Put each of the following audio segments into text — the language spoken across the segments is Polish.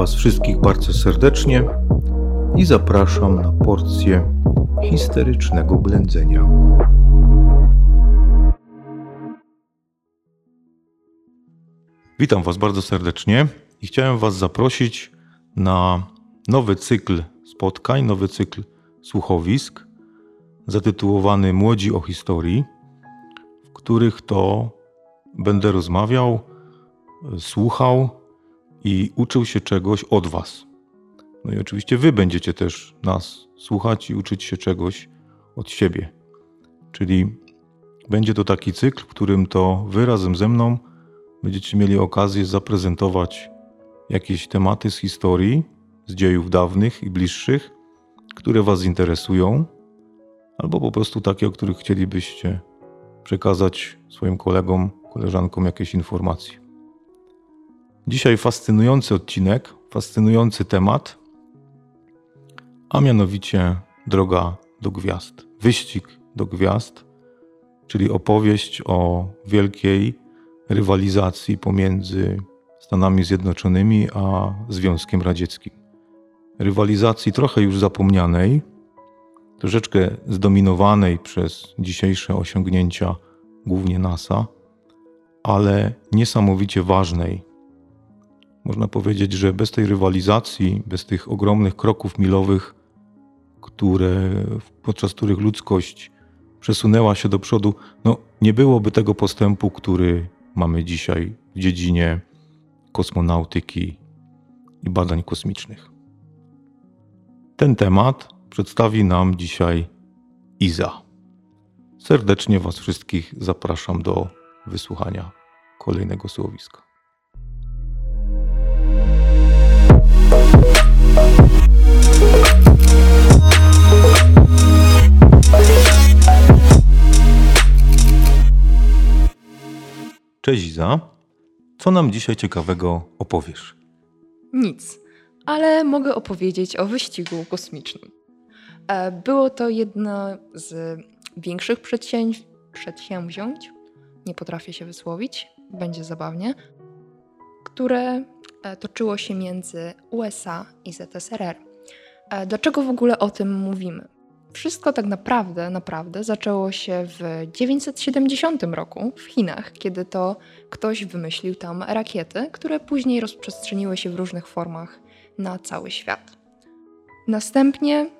Was wszystkich bardzo serdecznie i zapraszam na porcję histerycznego blędzenia. Witam Was bardzo serdecznie i chciałem Was zaprosić na nowy cykl spotkań, nowy cykl słuchowisk zatytułowany Młodzi o historii, w których to będę rozmawiał, słuchał i uczył się czegoś od Was. No i oczywiście Wy będziecie też nas słuchać i uczyć się czegoś od siebie. Czyli będzie to taki cykl, w którym to Wy razem ze mną będziecie mieli okazję zaprezentować jakieś tematy z historii, z dziejów dawnych i bliższych, które Was interesują, albo po prostu takie, o których chcielibyście przekazać swoim kolegom, koleżankom jakieś informacje. Dzisiaj fascynujący odcinek, fascynujący temat, a mianowicie droga do gwiazd, wyścig do gwiazd, czyli opowieść o wielkiej rywalizacji pomiędzy Stanami Zjednoczonymi a Związkiem Radzieckim. Rywalizacji trochę już zapomnianej, troszeczkę zdominowanej przez dzisiejsze osiągnięcia głównie NASA, ale niesamowicie ważnej. Można powiedzieć, że bez tej rywalizacji, bez tych ogromnych kroków milowych, które, podczas których ludzkość przesunęła się do przodu, no, nie byłoby tego postępu, który mamy dzisiaj w dziedzinie kosmonautyki i badań kosmicznych. Ten temat przedstawi nam dzisiaj Iza. Serdecznie Was wszystkich zapraszam do wysłuchania kolejnego słowiska. Cześć Iza. Co nam dzisiaj ciekawego opowiesz? Nic, ale mogę opowiedzieć o wyścigu kosmicznym. E, było to jedno z większych przedsięw przedsięwzięć, nie potrafię się wysłowić, będzie zabawnie, które toczyło się między USA i ZSRR. E, dlaczego w ogóle o tym mówimy? Wszystko tak naprawdę, naprawdę zaczęło się w 970 roku w Chinach, kiedy to ktoś wymyślił tam rakiety, które później rozprzestrzeniły się w różnych formach na cały świat. Następnie,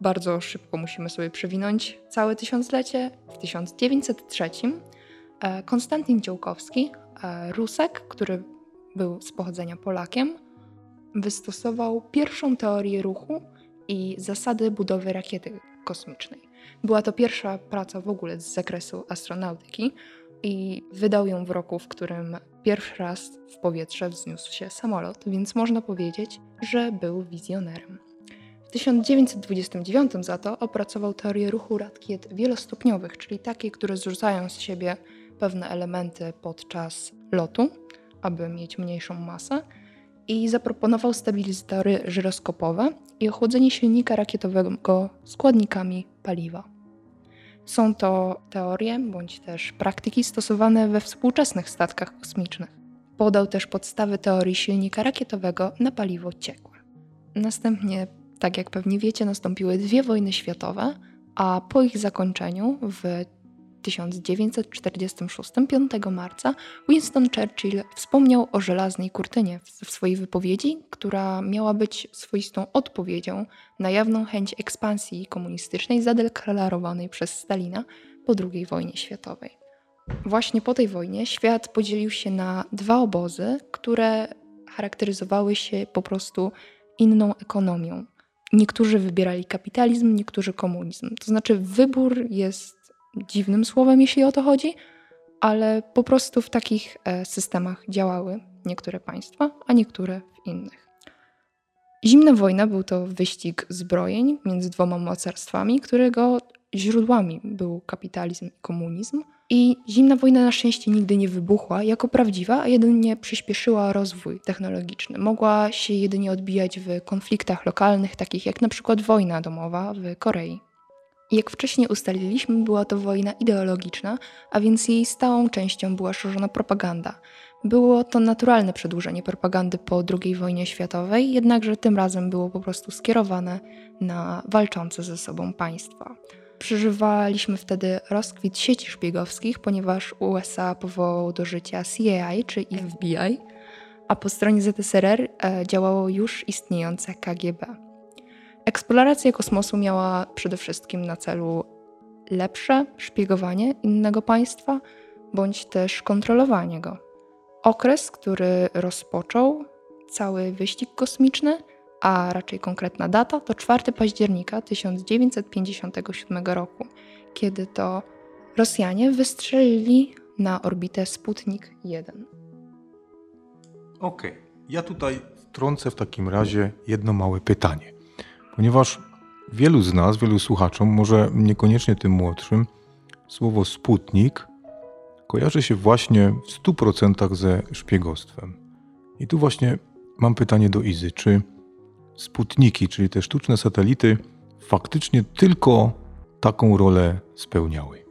bardzo szybko musimy sobie przewinąć całe tysiąclecie, w 1903 e, Konstantyn Ciołkowski, e, Rusek, który był z pochodzenia Polakiem, wystosował pierwszą teorię ruchu i zasady budowy rakiety kosmicznej. Była to pierwsza praca w ogóle z zakresu astronautyki i wydał ją w roku, w którym pierwszy raz w powietrze wzniósł się samolot, więc można powiedzieć, że był wizjonerem. W 1929 za to opracował teorię ruchu rakiet wielostopniowych, czyli takie, które zrzucają z siebie pewne elementy podczas lotu, aby mieć mniejszą masę, i zaproponował stabilizatory żyroskopowe i ochłodzenie silnika rakietowego składnikami paliwa. Są to teorie bądź też praktyki stosowane we współczesnych statkach kosmicznych. Podał też podstawy teorii silnika rakietowego na paliwo ciekłe. Następnie, tak jak pewnie wiecie, nastąpiły dwie wojny światowe, a po ich zakończeniu w 1946, 5 marca, Winston Churchill wspomniał o żelaznej kurtynie w swojej wypowiedzi, która miała być swoistą odpowiedzią na jawną chęć ekspansji komunistycznej zadeklarowanej przez Stalina po II wojnie światowej. Właśnie po tej wojnie świat podzielił się na dwa obozy, które charakteryzowały się po prostu inną ekonomią. Niektórzy wybierali kapitalizm, niektórzy komunizm. To znaczy, wybór jest dziwnym słowem, jeśli o to chodzi, ale po prostu w takich e, systemach działały niektóre państwa, a niektóre w innych. Zimna wojna był to wyścig zbrojeń między dwoma mocarstwami, którego źródłami był kapitalizm i komunizm. I zimna wojna na szczęście nigdy nie wybuchła jako prawdziwa, a jedynie przyspieszyła rozwój technologiczny. Mogła się jedynie odbijać w konfliktach lokalnych, takich jak na przykład wojna domowa w Korei. Jak wcześniej ustaliliśmy, była to wojna ideologiczna, a więc jej stałą częścią była szerzona propaganda. Było to naturalne przedłużenie propagandy po II wojnie światowej, jednakże tym razem było po prostu skierowane na walczące ze sobą państwa. Przeżywaliśmy wtedy rozkwit sieci szpiegowskich, ponieważ USA powołał do życia CIA czy FBI, a po stronie ZSRR e, działało już istniejące KGB. Eksploracja kosmosu miała przede wszystkim na celu lepsze szpiegowanie innego państwa bądź też kontrolowanie go. Okres, który rozpoczął cały wyścig kosmiczny, a raczej konkretna data, to 4 października 1957 roku, kiedy to Rosjanie wystrzelili na orbitę Sputnik 1. Okej, okay. ja tutaj wtrącę w takim razie jedno małe pytanie, ponieważ wielu z nas, wielu słuchaczom, może niekoniecznie tym młodszym, słowo Sputnik kojarzy się właśnie w 100% ze szpiegostwem. I tu właśnie mam pytanie do Izy, czy Sputniki, czyli te sztuczne satelity, faktycznie tylko taką rolę spełniały?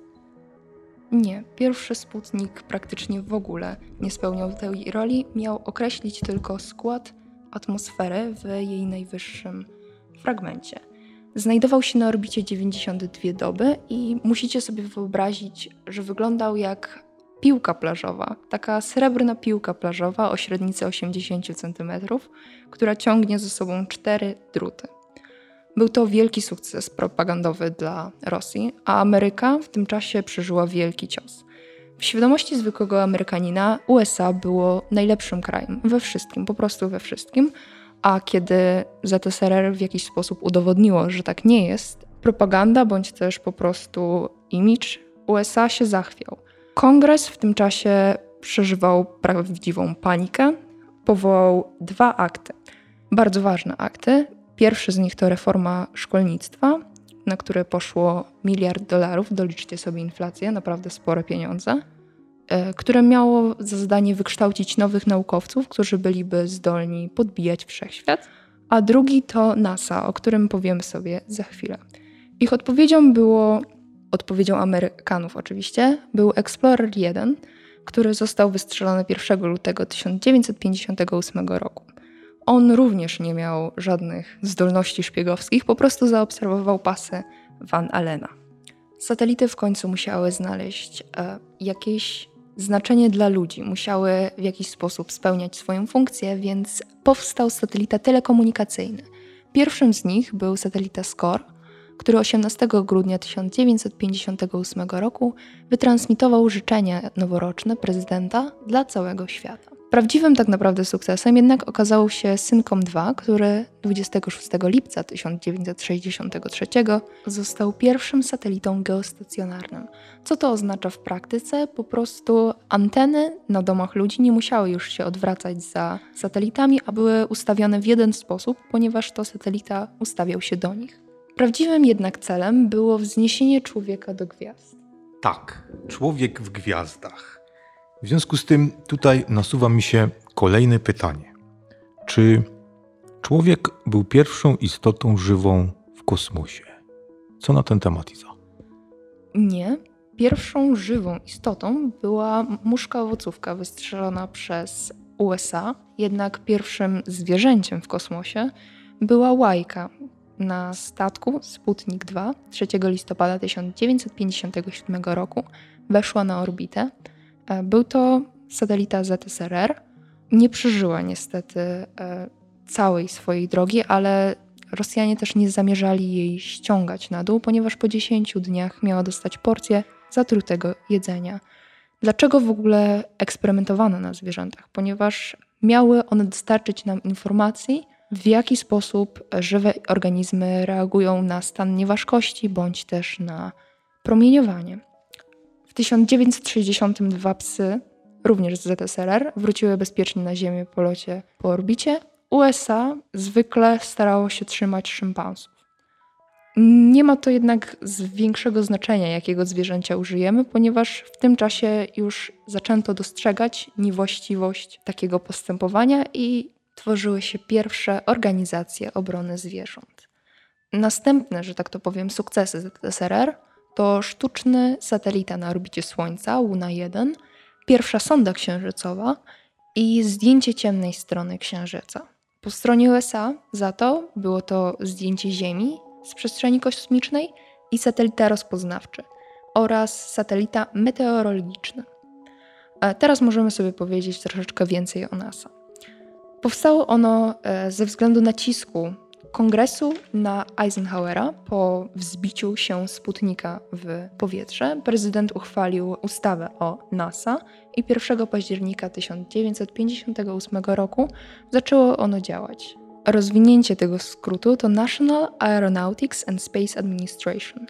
Nie, pierwszy Sputnik praktycznie w ogóle nie spełniał tej roli. Miał określić tylko skład atmosfery w jej najwyższym fragmencie. Znajdował się na orbicie 92 doby i musicie sobie wyobrazić, że wyglądał jak piłka plażowa, taka srebrna piłka plażowa o średnicy 80 cm, która ciągnie ze sobą cztery druty. Był to wielki sukces propagandowy dla Rosji, a Ameryka w tym czasie przeżyła wielki cios. W świadomości zwykłego Amerykanina USA było najlepszym krajem we wszystkim, po prostu we wszystkim, a kiedy ZSRR w jakiś sposób udowodniło, że tak nie jest, propaganda bądź też po prostu image USA się zachwiał. Kongres w tym czasie przeżywał prawdziwą panikę. Powołał dwa akty, bardzo ważne akty. Pierwszy z nich to reforma szkolnictwa, na które poszło miliard dolarów, doliczcie sobie inflację, naprawdę spore pieniądze, które miało za zadanie wykształcić nowych naukowców, którzy byliby zdolni podbijać wszechświat. A drugi to NASA, o którym powiemy sobie za chwilę. Ich odpowiedzią było odpowiedzią Amerykanów oczywiście, był Explorer 1, który został wystrzelony 1 lutego 1958 roku. On również nie miał żadnych zdolności szpiegowskich, po prostu zaobserwował pasy Van Allena. Satelity w końcu musiały znaleźć e, jakieś znaczenie dla ludzi, musiały w jakiś sposób spełniać swoją funkcję, więc powstał satelita telekomunikacyjny. Pierwszym z nich był satelita SCORE, który 18 grudnia 1958 roku wytransmitował życzenia noworoczne prezydenta dla całego świata. Prawdziwym tak naprawdę sukcesem jednak okazał się Syncom 2, który 26 lipca 1963 został pierwszym satelitą geostacjonarnym. Co to oznacza w praktyce? Po prostu anteny na domach ludzi nie musiały już się odwracać za satelitami, a były ustawione w jeden sposób, ponieważ to satelita ustawiał się do nich. Prawdziwym jednak celem było wzniesienie człowieka do gwiazd. Tak, człowiek w gwiazdach. W związku z tym tutaj nasuwa mi się kolejne pytanie. Czy człowiek był pierwszą istotą żywą w kosmosie? Co na ten temat, Iza? Nie. Pierwszą żywą istotą była muszka owocówka wystrzelona przez USA, jednak pierwszym zwierzęciem w kosmosie była łajka, na statku Sputnik 2 3 listopada 1957 roku weszła na orbitę. E, był to satelita ZSRR. Nie przeżyła niestety e, całej swojej drogi, ale Rosjanie też nie zamierzali jej ściągać na dół, ponieważ po 10 dniach miała dostać porcję zatrutego jedzenia. Dlaczego w ogóle eksperymentowano na zwierzętach? Ponieważ miały one dostarczyć nam informacji, w jaki sposób żywe organizmy reagują na stan nieważkości bądź też na promieniowanie. W 1962 psy, również z ZSRR, wróciły bezpiecznie na Ziemię po locie po orbicie. USA zwykle starało się trzymać szympansów. Nie ma to jednak większego znaczenia, jakiego zwierzęcia użyjemy, ponieważ w tym czasie już zaczęto dostrzegać niewłaściwość takiego postępowania i tworzyły się pierwsze organizacje obrony zwierząt. Następne, że tak to powiem, sukcesy ZSRR to sztuczny satelita na orbicie Słońca, Luna 1, pierwsza sonda księżycowa i zdjęcie ciemnej strony Księżyca. Po stronie USA za to było to zdjęcie Ziemi z przestrzeni kosmicznej i satelita rozpoznawczy oraz satelita meteorologiczny. A teraz możemy sobie powiedzieć troszeczkę więcej o NASA. Powstało ono e, ze względu nacisku kongresu na Eisenhowera po wzbiciu się Sputnika w powietrze. Prezydent uchwalił ustawę o NASA i 1 października 1958 roku zaczęło ono działać. Rozwinięcie tego skrótu to National Aeronautics and Space Administration.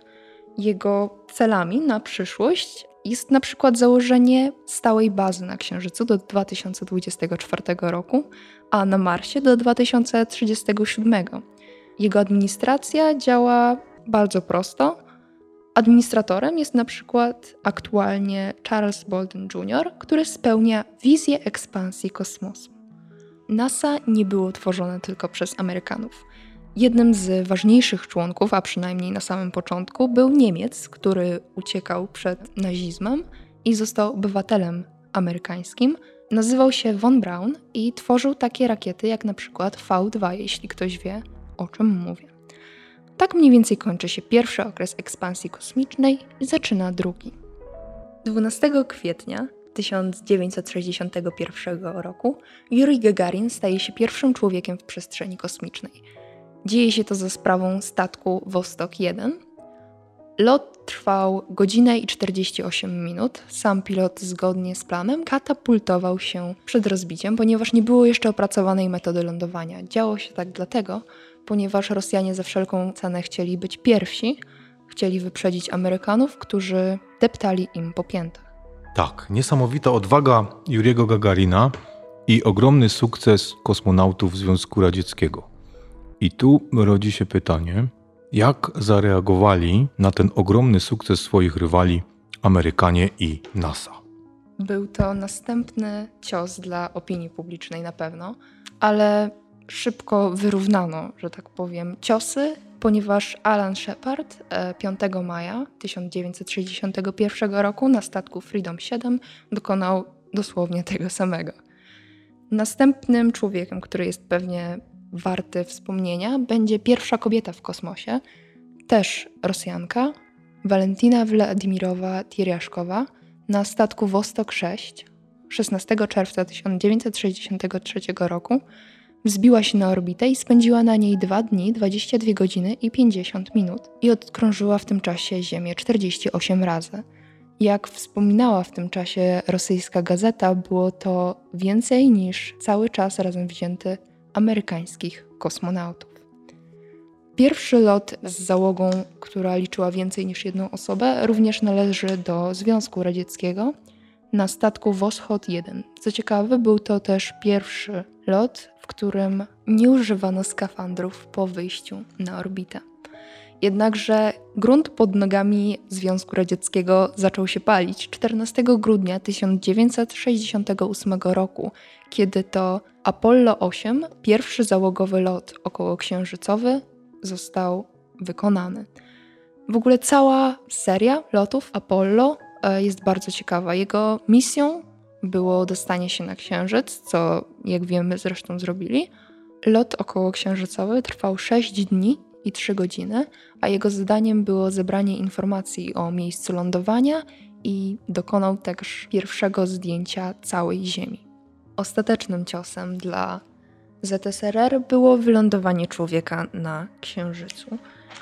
Jego celami na przyszłość jest na przykład założenie stałej bazy na Księżycu do 2024 roku, a na Marsie do 2037. Jego administracja działa bardzo prosto. Administratorem jest na przykład aktualnie Charles Bolden Jr., który spełnia wizję ekspansji kosmosu. NASA nie było tworzone tylko przez Amerykanów. Jednym z ważniejszych członków, a przynajmniej na samym początku, był Niemiec, który uciekał przed nazizmem i został obywatelem amerykańskim. Nazywał się von Braun i tworzył takie rakiety jak na przykład V2, jeśli ktoś wie, o czym mówię. Tak mniej więcej kończy się pierwszy okres ekspansji kosmicznej i zaczyna drugi. 12 kwietnia 1961 roku Yuri Gagarin staje się pierwszym człowiekiem w przestrzeni kosmicznej. Dzieje się to za sprawą statku Vostok 1. Lot trwał godzinę i 48 minut. Sam pilot zgodnie z planem katapultował się przed rozbiciem, ponieważ nie było jeszcze opracowanej metody lądowania. Działo się tak dlatego, ponieważ Rosjanie za wszelką cenę chcieli być pierwsi, chcieli wyprzedzić Amerykanów, którzy deptali im po piętach. Tak, niesamowita odwaga Juriego Gagarina i ogromny sukces kosmonautów Związku Radzieckiego. I tu rodzi się pytanie, jak zareagowali na ten ogromny sukces swoich rywali Amerykanie i NASA? Był to następny cios dla opinii publicznej na pewno, ale szybko wyrównano, że tak powiem, ciosy, ponieważ Alan Shepard 5 e, maja 1961 roku na statku Freedom 7 dokonał dosłownie tego samego. Następnym człowiekiem, który jest pewnie warty wspomnienia, będzie pierwsza kobieta w kosmosie, też Rosjanka, Walentina Wladimirowa Tiriaszkowa na statku Vostok 6 16 czerwca 1963 roku Wzbiła się na orbitę i spędziła na niej 2 dni, 22 godziny i 50 minut i odkrążyła w tym czasie Ziemię 48 razy. Jak wspominała w tym czasie rosyjska gazeta, było to więcej niż cały czas razem wzięty amerykańskich kosmonautów. Pierwszy lot z załogą, która liczyła więcej niż jedną osobę, również należy do Związku Radzieckiego na statku Woschod 1. Co ciekawe, był to też pierwszy lot, w którym nie używano skafandrów po wyjściu na orbitę. Jednakże grunt pod nogami Związku Radzieckiego zaczął się palić 14 grudnia 1968 roku, kiedy to Apollo 8, pierwszy załogowy lot okołoksiężycowy, został wykonany. W ogóle cała seria lotów Apollo jest bardzo ciekawa. Jego misją było dostanie się na Księżyc, co jak wiemy zresztą zrobili. Lot okołoksiężycowy trwał 6 dni i 3 godziny, a jego zadaniem było zebranie informacji o miejscu lądowania i dokonał też pierwszego zdjęcia całej Ziemi. Ostatecznym ciosem dla ZSRR było wylądowanie człowieka na Księżycu.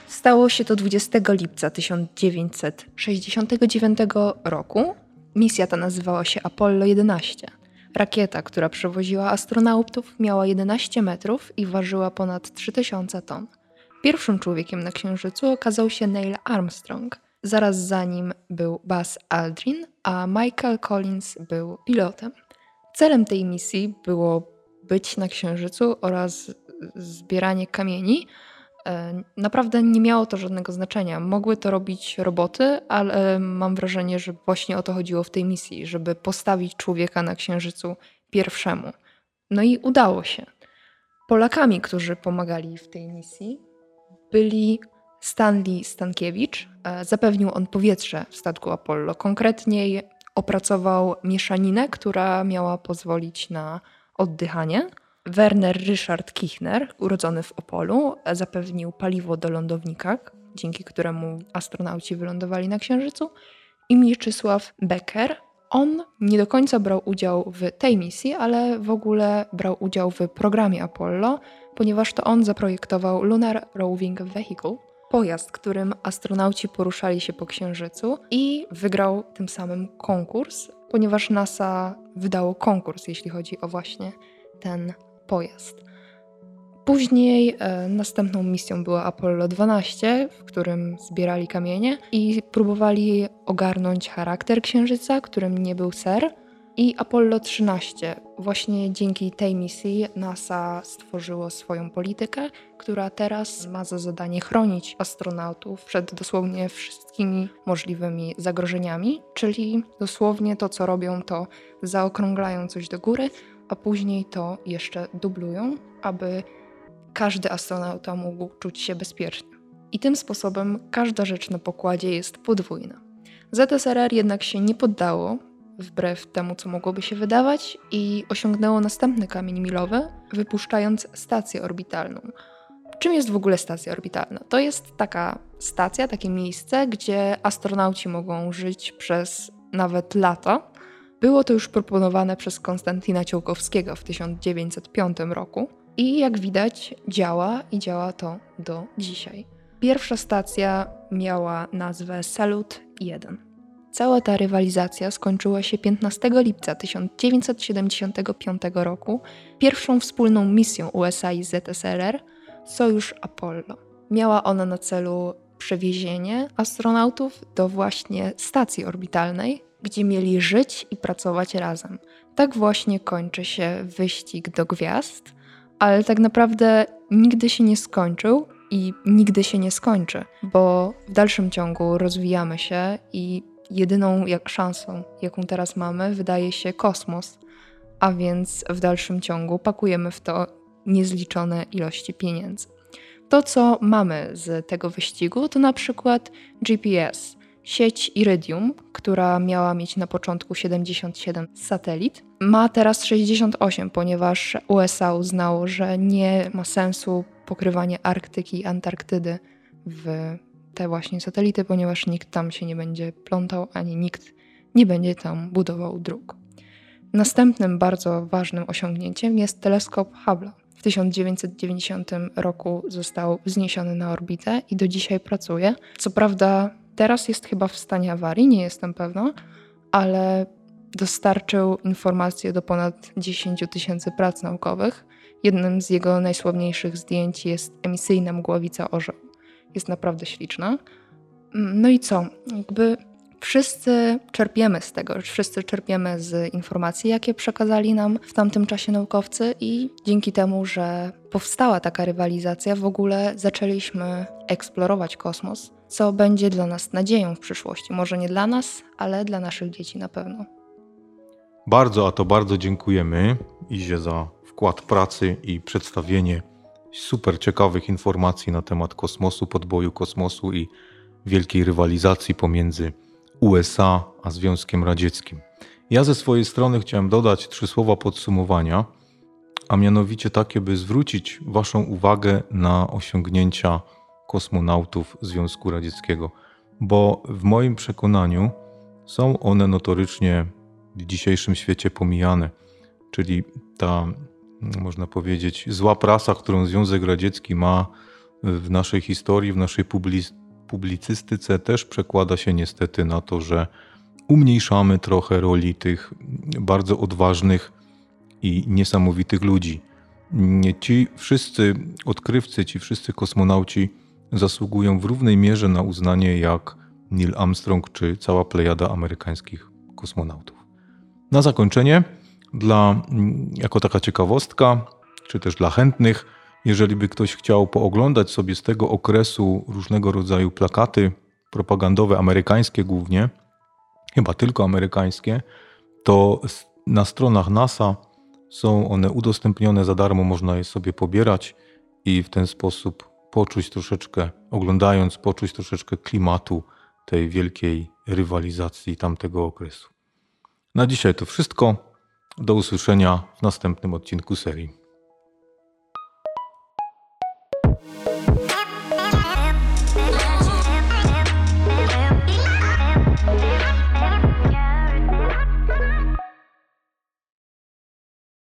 Stało się to 20 lipca 1969 roku Misja ta nazywała się Apollo 11. Rakieta, która przewoziła astronautów, miała 11 metrów i ważyła ponad 3000 ton. Pierwszym człowiekiem na Księżycu okazał się Neil Armstrong. Zaraz za nim był Buzz Aldrin, a Michael Collins był pilotem. Celem tej misji było być na Księżycu oraz zbieranie kamieni, naprawdę nie miało to żadnego znaczenia. Mogły to robić roboty, ale mam wrażenie, że właśnie o to chodziło w tej misji, żeby postawić człowieka na Księżycu pierwszemu. No i udało się. Polakami, którzy pomagali w tej misji, byli Stanley Stankiewicz. E, zapewnił on powietrze w statku Apollo. Konkretniej opracował mieszaninę, która miała pozwolić na oddychanie. Werner Richard Kichner, urodzony w Opolu, zapewnił paliwo do lądownika, dzięki któremu astronauci wylądowali na Księżycu. I Mieczysław Becker. On nie do końca brał udział w tej misji, ale w ogóle brał udział w programie Apollo, ponieważ to on zaprojektował Lunar Roving Vehicle, pojazd, którym astronauci poruszali się po Księżycu i wygrał tym samym konkurs, ponieważ NASA wydało konkurs, jeśli chodzi o właśnie ten pojazd. Później e, następną misją była Apollo 12, w którym zbierali kamienie i próbowali ogarnąć charakter Księżyca, którym nie był ser. I Apollo 13. Właśnie dzięki tej misji NASA stworzyło swoją politykę, która teraz ma za zadanie chronić astronautów przed dosłownie wszystkimi możliwymi zagrożeniami, czyli dosłownie to, co robią, to zaokrąglają coś do góry, a później to jeszcze dublują, aby każdy astronauta mógł czuć się bezpiecznie. I tym sposobem każda rzecz na pokładzie jest podwójna. ZSRR jednak się nie poddało, wbrew temu, co mogłoby się wydawać, i osiągnęło następny kamień milowy, wypuszczając stację orbitalną. Czym jest w ogóle stacja orbitalna? To jest taka stacja, takie miejsce, gdzie astronauci mogą żyć przez nawet lata. Było to już proponowane przez Konstantina Ciołkowskiego w 1905 roku i jak widać działa i działa to do dzisiaj. Pierwsza stacja miała nazwę Salut 1. Cała ta rywalizacja skończyła się 15 lipca 1975 roku pierwszą wspólną misją USA i ZSRR Sojusz Apollo. Miała ona na celu przewiezienie astronautów do właśnie stacji orbitalnej, gdzie mieli żyć i pracować razem. Tak właśnie kończy się wyścig do gwiazd, ale tak naprawdę nigdy się nie skończył i nigdy się nie skończy, bo w dalszym ciągu rozwijamy się i jedyną jak szansą, jaką teraz mamy, wydaje się kosmos, a więc w dalszym ciągu pakujemy w to niezliczone ilości pieniędzy. To, co mamy z tego wyścigu, to na przykład GPS, sieć Iridium, która miała mieć na początku 77 satelit, ma teraz 68, ponieważ USA uznało, że nie ma sensu pokrywanie Arktyki i Antarktydy w te właśnie satelity, ponieważ nikt tam się nie będzie plątał, ani nikt nie będzie tam budował dróg. Następnym bardzo ważnym osiągnięciem jest teleskop Hubble. W 1990 roku został wzniesiony na orbitę i do dzisiaj pracuje. Co prawda, teraz jest chyba w stanie awarii, nie jestem pewna, ale dostarczył informacje do ponad 10 tysięcy prac naukowych. Jednym z jego najsławniejszych zdjęć jest emisyjna mgławica orzeł jest naprawdę śliczna. Mm, no i co? Jakby wszyscy czerpiemy z tego, wszyscy czerpiemy z informacji, jakie przekazali nam w tamtym czasie naukowcy, i dzięki temu, że powstała taka rywalizacja, w ogóle zaczęliśmy eksplorować kosmos, co będzie dla nas nadzieją w przyszłości. Może nie dla nas, ale dla naszych dzieci na pewno. Bardzo, a to bardzo dziękujemy Izie za wkład pracy i przedstawienie super ciekawych informacji na temat kosmosu, podboju kosmosu i wielkiej rywalizacji pomiędzy USA a Związkiem Radzieckim. Ja ze swojej strony chciałem dodać trzy słowa podsumowania, a mianowicie takie, by zwrócić Waszą uwagę na osiągnięcia kosmonautów Związku Radzieckiego, bo w moim przekonaniu są one notorycznie w dzisiejszym świecie pomijane, czyli ta można powiedzieć, zła prasa, którą Związek Radziecki ma w naszej historii, w naszej publicystyce, też przekłada się niestety na to, że umniejszamy trochę roli tych bardzo odważnych i niesamowitych ludzi. Ci wszyscy odkrywcy, ci wszyscy kosmonauci zasługują w równej mierze na uznanie jak Neil Armstrong czy cała plejada amerykańskich kosmonautów. Na zakończenie dla, jako taka ciekawostka, czy też dla chętnych, jeżeli by ktoś chciał pooglądać sobie z tego okresu różnego rodzaju plakaty propagandowe, amerykańskie głównie, chyba tylko amerykańskie, to na stronach NASA są one udostępnione za darmo, można je sobie pobierać i w ten sposób poczuć troszeczkę, oglądając, poczuć troszeczkę klimatu tej wielkiej rywalizacji tamtego okresu. Na dzisiaj to wszystko. Do usłyszenia w następnym odcinku serii.